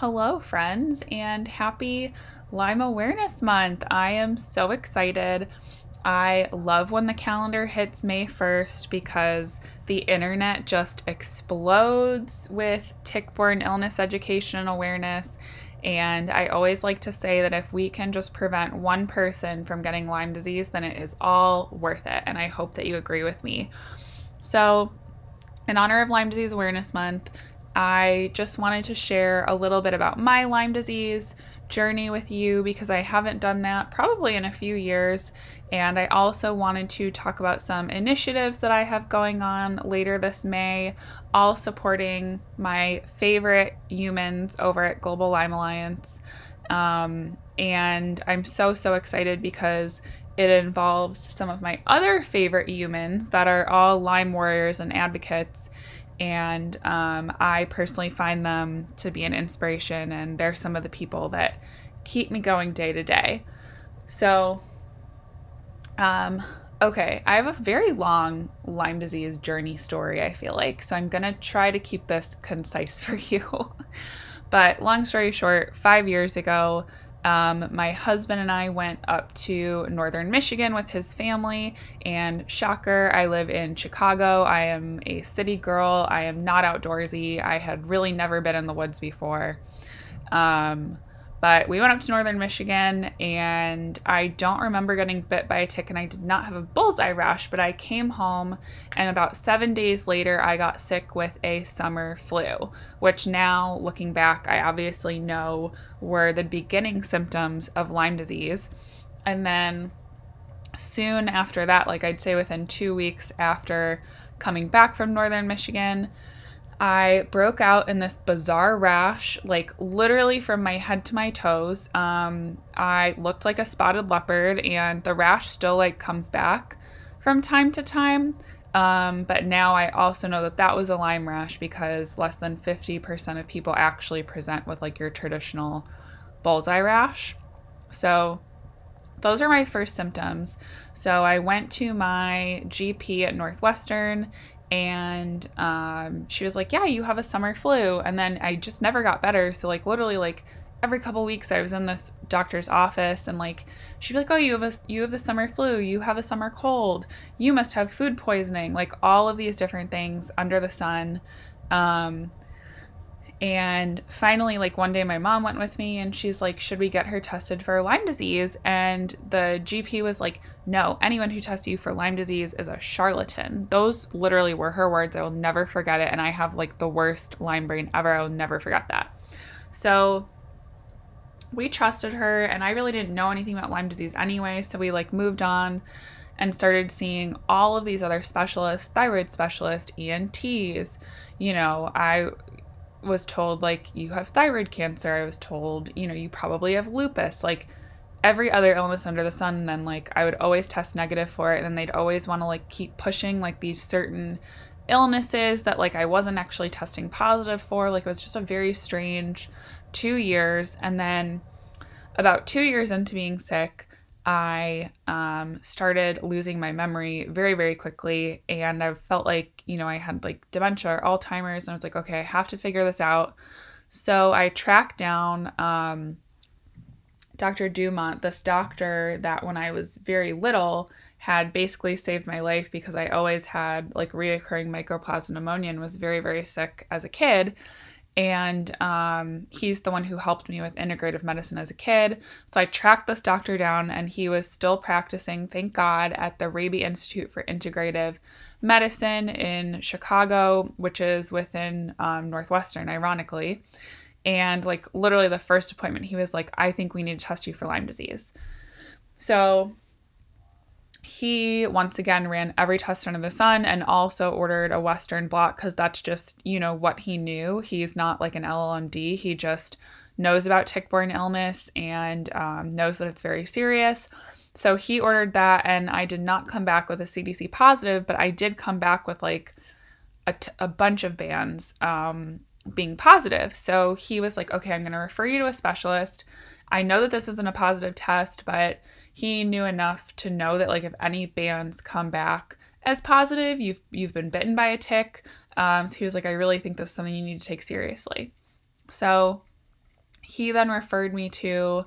Hello, friends, and happy Lyme Awareness Month. I am so excited. I love when the calendar hits May 1st because the internet just explodes with tick borne illness education and awareness. And I always like to say that if we can just prevent one person from getting Lyme disease, then it is all worth it. And I hope that you agree with me. So, in honor of Lyme Disease Awareness Month, I just wanted to share a little bit about my Lyme disease journey with you because I haven't done that probably in a few years. And I also wanted to talk about some initiatives that I have going on later this May, all supporting my favorite humans over at Global Lyme Alliance. Um, and I'm so, so excited because it involves some of my other favorite humans that are all Lyme warriors and advocates. And um, I personally find them to be an inspiration, and they're some of the people that keep me going day to day. So, um, okay, I have a very long Lyme disease journey story, I feel like. So I'm to try to keep this concise for you. but long story short, five years ago, um, my husband and I went up to northern Michigan with his family, and shocker, I live in Chicago. I am a city girl. I am not outdoorsy. I had really never been in the woods before. Um, but we went up to northern Michigan, and I don't remember getting bit by a tick, and I did not have a bullseye rash. But I came home, and about seven days later, I got sick with a summer flu, which now, looking back, I obviously know were the beginning symptoms of Lyme disease. And then soon after that, like I'd say within two weeks after coming back from northern Michigan, I broke out in this bizarre rash, like literally from my head to my toes. Um, I looked like a spotted leopard, and the rash still like comes back from time to time. Um, but now I also know that that was a Lyme rash because less than 50% of people actually present with like your traditional bullseye rash. So those are my first symptoms. So I went to my GP at Northwestern and um, she was like, "Yeah, you have a summer flu," and then I just never got better. So like literally like every couple weeks I was in this doctor's office and like she'd be like, "Oh, you have a you have the summer flu, you have a summer cold, you must have food poisoning," like all of these different things under the sun. Um, and finally, like one day, my mom went with me and she's like, Should we get her tested for Lyme disease? And the GP was like, No, anyone who tests you for Lyme disease is a charlatan. Those literally were her words. I will never forget it. And I have like the worst Lyme brain ever. I will never forget that. So we trusted her, and I really didn't know anything about Lyme disease anyway. So we like moved on and started seeing all of these other specialists, thyroid specialists, ENTs. You know, I was told like you have thyroid cancer. I was told, you know, you probably have lupus. Like every other illness under the sun and then like I would always test negative for it and then they'd always want to like keep pushing like these certain illnesses that like I wasn't actually testing positive for. Like it was just a very strange 2 years and then about 2 years into being sick, I um, started losing my memory very, very quickly. And I felt like, you know, I had like dementia or Alzheimer's. And I was like, okay, I have to figure this out. So I tracked down um, Dr. Dumont, this doctor that when I was very little had basically saved my life because I always had like reoccurring mycoplasma pneumonia and was very, very sick as a kid and um, he's the one who helped me with integrative medicine as a kid. So I tracked this doctor down, and he was still practicing, thank God, at the Raby Institute for Integrative Medicine in Chicago, which is within um, Northwestern, ironically. And like literally the first appointment, he was like, I think we need to test you for Lyme disease. So he once again ran every test under the sun and also ordered a Western blot because that's just, you know, what he knew. He's not like an LLMD. He just knows about tick borne illness and um, knows that it's very serious. So he ordered that, and I did not come back with a CDC positive, but I did come back with like a, t- a bunch of bands um, being positive. So he was like, okay, I'm going to refer you to a specialist. I know that this isn't a positive test, but he knew enough to know that like if any bands come back as positive, you've you've been bitten by a tick. Um, so he was like, I really think this is something you need to take seriously. So he then referred me to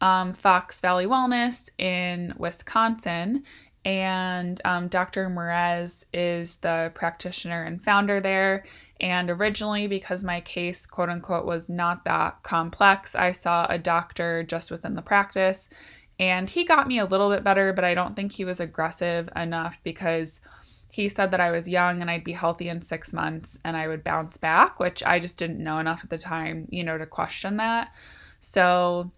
um, Fox Valley Wellness in Wisconsin. And um, Dr. Merez is the practitioner and founder there. And originally, because my case, quote unquote, was not that complex, I saw a doctor just within the practice. And he got me a little bit better, but I don't think he was aggressive enough because he said that I was young and I'd be healthy in six months and I would bounce back, which I just didn't know enough at the time, you know, to question that. So,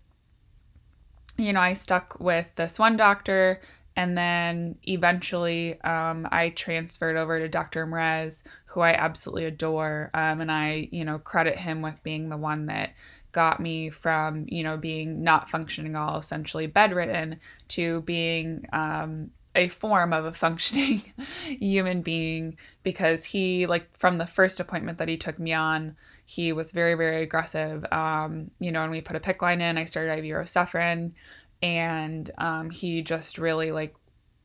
you know, I stuck with this one doctor and then eventually um, I transferred over to Dr. Merez, who I absolutely adore. Um, and I, you know, credit him with being the one that got me from, you know, being not functioning all, essentially bedridden, to being um, a form of a functioning human being because he like from the first appointment that he took me on he was very very aggressive um, you know and we put a PICC line in i started ivr and um, he just really like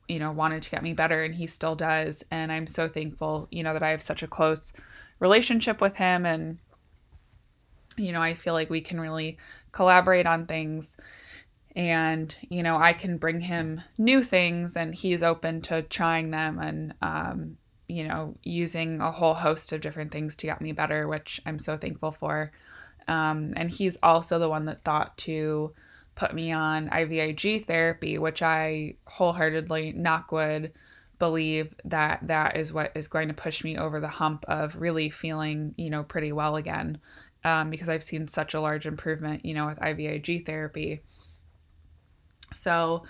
you know wanted to get me better and he still does and i'm so thankful you know that i have such a close relationship with him and you know i feel like we can really collaborate on things and you know i can bring him new things and he's open to trying them and um, you know using a whole host of different things to get me better which i'm so thankful for. Um, and he's also the one that thought to put me on ivig therapy which i wholeheartedly knock wood believe that that is what is going to push me over the hump of really feeling you know pretty well again um, because i've seen such a large improvement you know with ivig therapy. So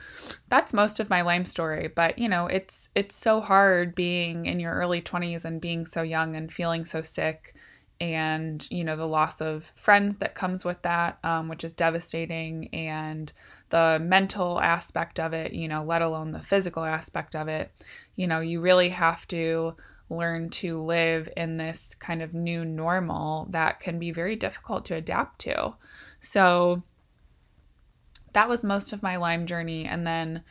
that's most of my Lyme story, but you know, it's it's so hard being in your early 20s and being so young and feeling so sick and you know the loss of friends that comes with that um, which is devastating and the mental aspect of it you know let alone the physical aspect of it you know you really have to learn to live in this kind of new normal that can be very difficult to adapt to so that was most of my Lyme journey. And then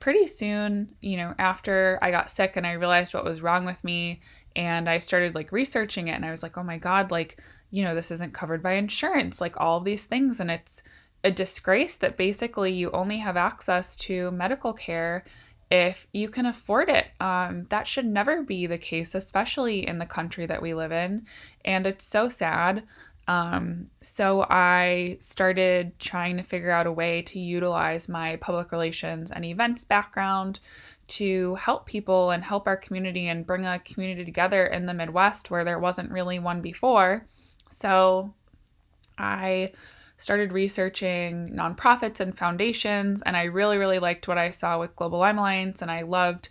pretty soon, you know, after I got sick and I realized what was wrong with me and I started like researching it and I was like, oh my God, like, you know, this isn't covered by insurance, like all these things. And it's a disgrace that basically you only have access to medical care if you can afford it. Um, that should never be the case, especially in the country that we live in. And it's so sad. Um, so I started trying to figure out a way to utilize my public relations and events background to help people and help our community and bring a community together in the Midwest where there wasn't really one before. So I started researching nonprofits and foundations, and I really, really liked what I saw with Global Lyme Alliance, and I loved.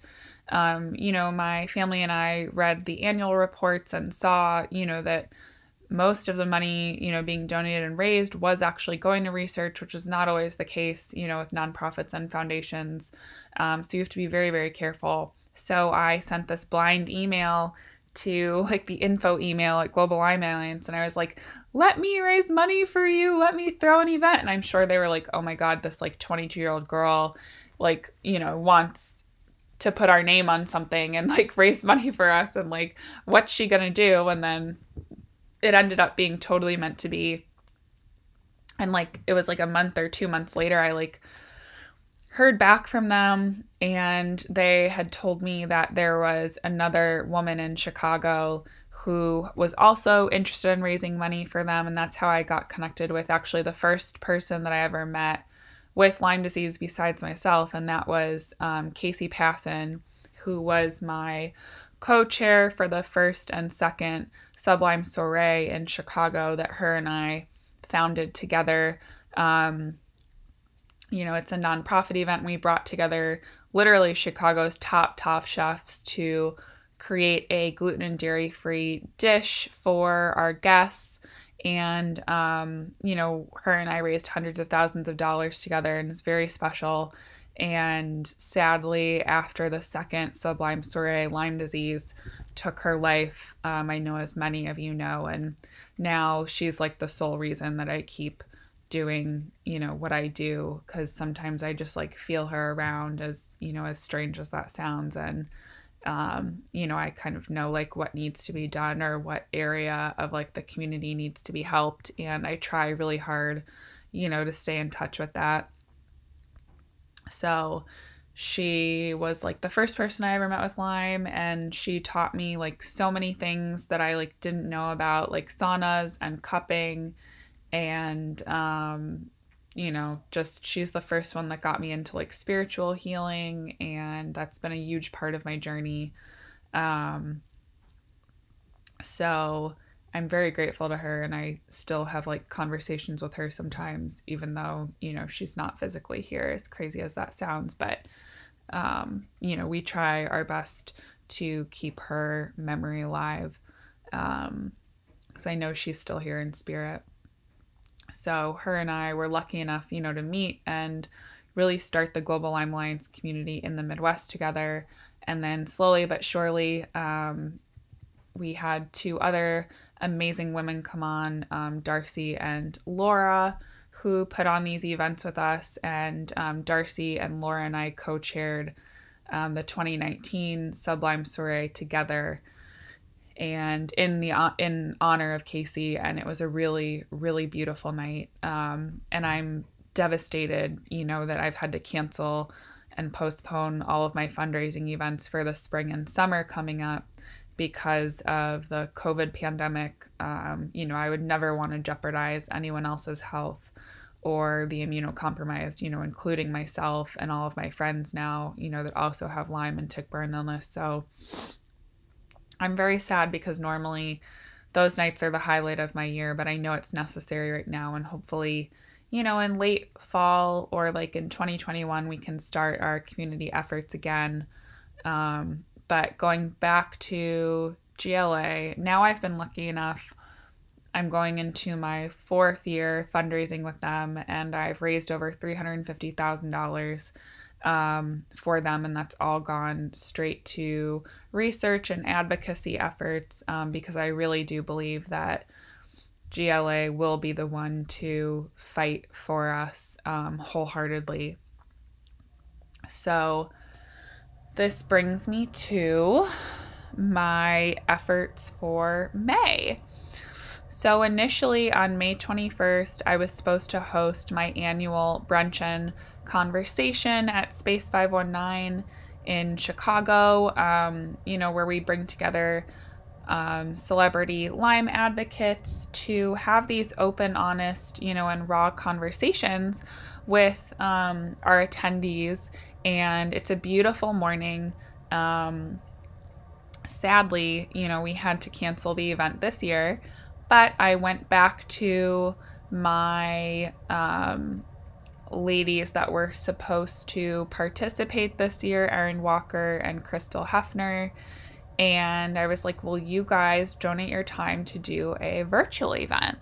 Um, you know, my family and I read the annual reports and saw, you know, that most of the money, you know, being donated and raised was actually going to research, which is not always the case, you know, with nonprofits and foundations. Um, so you have to be very, very careful. So I sent this blind email to like the info email at Global Lyme Alliance, and I was like, "Let me raise money for you. Let me throw an event." And I'm sure they were like, "Oh my God, this like 22 year old girl, like you know, wants." to put our name on something and like raise money for us and like what's she gonna do and then it ended up being totally meant to be. And like it was like a month or two months later, I like heard back from them and they had told me that there was another woman in Chicago who was also interested in raising money for them. And that's how I got connected with actually the first person that I ever met with Lyme disease besides myself. And that was um, Casey Passon, who was my co chair for the first and second Sublime Soiree in Chicago that her and I founded together. Um, you know, it's a nonprofit event. We brought together literally Chicago's top, top chefs to create a gluten and dairy free dish for our guests. And, um, you know, her and I raised hundreds of thousands of dollars together, and it's very special. And sadly, after the second Sublime Soiree, Lyme disease took her life. Um, I know, as many of you know, and now she's like the sole reason that I keep doing, you know, what I do because sometimes I just like feel her around, as you know, as strange as that sounds. And um, you know, I kind of know like what needs to be done or what area of like the community needs to be helped. And I try really hard, you know, to stay in touch with that. So she was like the first person I ever met with Lyme and she taught me like so many things that I like didn't know about like saunas and cupping and um you know, just she's the first one that got me into like spiritual healing, and that's been a huge part of my journey. Um, so I'm very grateful to her, and I still have like conversations with her sometimes, even though, you know, she's not physically here, as crazy as that sounds. But, um, you know, we try our best to keep her memory alive um um, I know she's still here in spirit. So her and I were lucky enough, you know, to meet and really start the Global Lyme Alliance community in the Midwest together. And then slowly but surely, um, we had two other amazing women come on, um, Darcy and Laura, who put on these events with us. And um, Darcy and Laura and I co chaired um, the 2019 Sublime Soiree together and in the in honor of Casey, and it was a really really beautiful night. Um, and I'm devastated, you know, that I've had to cancel and postpone all of my fundraising events for the spring and summer coming up because of the COVID pandemic. Um, you know, I would never want to jeopardize anyone else's health or the immunocompromised, you know, including myself and all of my friends now, you know, that also have Lyme and tick-borne illness. So I'm very sad because normally those nights are the highlight of my year, but I know it's necessary right now. And hopefully, you know, in late fall or like in 2021, we can start our community efforts again. Um, but going back to GLA, now I've been lucky enough. I'm going into my fourth year fundraising with them, and I've raised over $350,000 um, for them, and that's all gone straight to research and advocacy efforts um, because I really do believe that GLA will be the one to fight for us um, wholeheartedly. So, this brings me to my efforts for May. So, initially on May 21st, I was supposed to host my annual bruncheon conversation at Space 519 in Chicago, um, you know, where we bring together um, celebrity Lyme advocates to have these open, honest, you know, and raw conversations with um, our attendees. And it's a beautiful morning. Um, sadly, you know, we had to cancel the event this year, but I went back to my um, ladies that were supposed to participate this year Erin Walker and Crystal Hefner. And I was like, Will you guys donate your time to do a virtual event?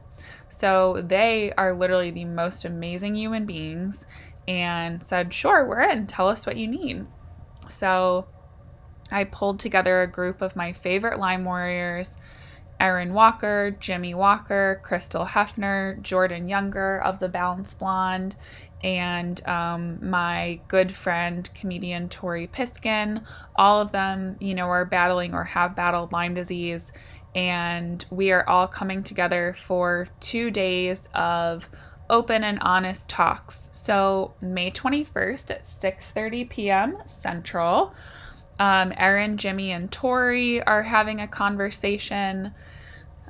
So they are literally the most amazing human beings and said, Sure, we're in. Tell us what you need. So I pulled together a group of my favorite Lyme warriors Erin Walker, Jimmy Walker, Crystal Hefner, Jordan Younger of the Balanced Blonde, and um, my good friend, comedian Tori Piskin. All of them, you know, are battling or have battled Lyme disease. And we are all coming together for two days of open and honest talks. So May 21st at 6:30 p.m. Central. Um, Erin, Jimmy, and Tori are having a conversation.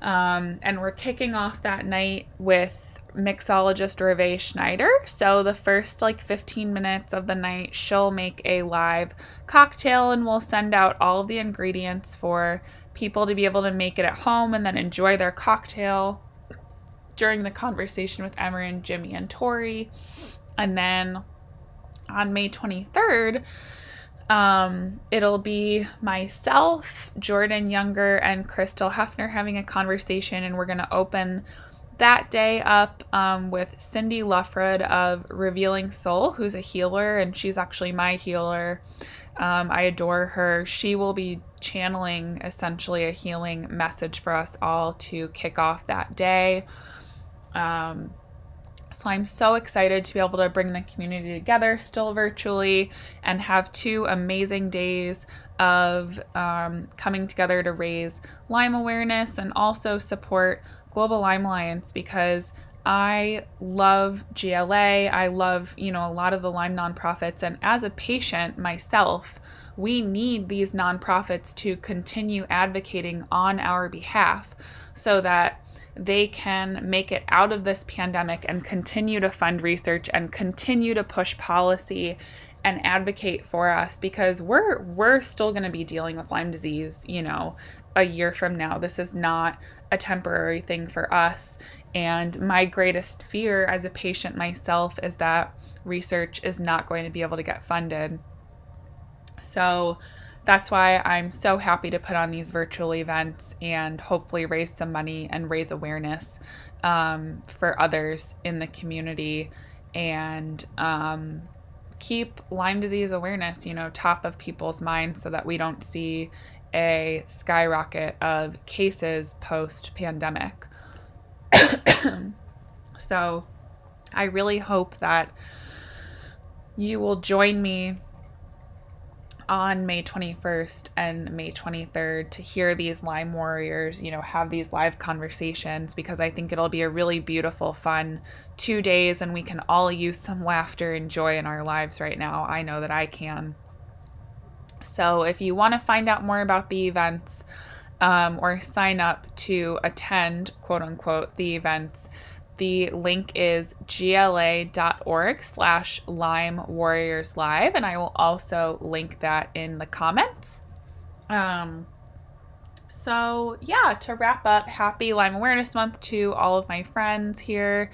Um, and we're kicking off that night with mixologist Reve Schneider. So the first like 15 minutes of the night, she'll make a live cocktail and we'll send out all of the ingredients for people to be able to make it at home and then enjoy their cocktail during the conversation with Erin Jimmy, and Tori. And then on May 23rd, um, it'll be myself, Jordan Younger, and Crystal Hefner having a conversation, and we're going to open that day up um, with Cindy Luffred of Revealing Soul, who's a healer, and she's actually my healer. Um, I adore her. She will be channeling essentially a healing message for us all to kick off that day. Um, So I'm so excited to be able to bring the community together still virtually and have two amazing days of um, coming together to raise Lyme awareness and also support Global Lyme Alliance because I love GLA. I love, you know, a lot of the Lyme nonprofits. And as a patient myself, we need these nonprofits to continue advocating on our behalf so that they can make it out of this pandemic and continue to fund research and continue to push policy and advocate for us because we're we're still going to be dealing with Lyme disease, you know, a year from now. This is not a temporary thing for us. And my greatest fear as a patient myself is that research is not going to be able to get funded. So that's why I'm so happy to put on these virtual events and hopefully raise some money and raise awareness um, for others in the community and um, keep Lyme disease awareness, you know, top of people's minds so that we don't see a skyrocket of cases post pandemic. so I really hope that you will join me on May 21st and May 23rd to hear these Lyme warriors, you know, have these live conversations because I think it'll be a really beautiful, fun two days and we can all use some laughter and joy in our lives right now. I know that I can. So if you want to find out more about the events um, or sign up to attend, quote unquote, the events, the link is gla.org slash Lyme Warriors Live, and I will also link that in the comments. Um, so, yeah, to wrap up, happy Lyme Awareness Month to all of my friends here.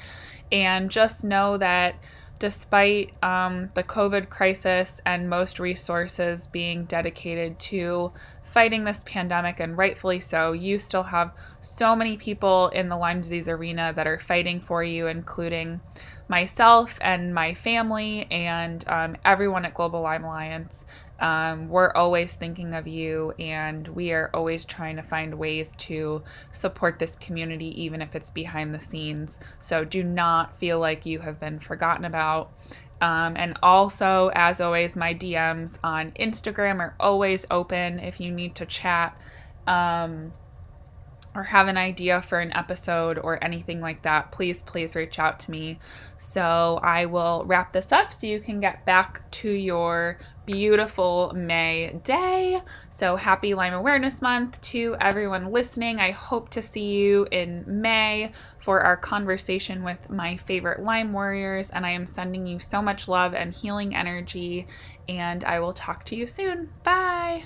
And just know that despite um, the COVID crisis and most resources being dedicated to fighting this pandemic, and rightfully so. You still have so many people in the Lyme disease arena that are fighting for you, including myself and my family and um, everyone at Global Lyme Alliance. Um, we're always thinking of you, and we are always trying to find ways to support this community, even if it's behind the scenes. So do not feel like you have been forgotten about. Um, and also, as always, my DMs on Instagram are always open if you need to chat um, or have an idea for an episode or anything like that. Please, please reach out to me. So I will wrap this up so you can get back to your beautiful May day. So happy Lyme Awareness Month to everyone listening. I hope to see you in May for our conversation with my favorite Lyme warriors. And I am sending you so much love and healing energy. And I will talk to you soon. Bye.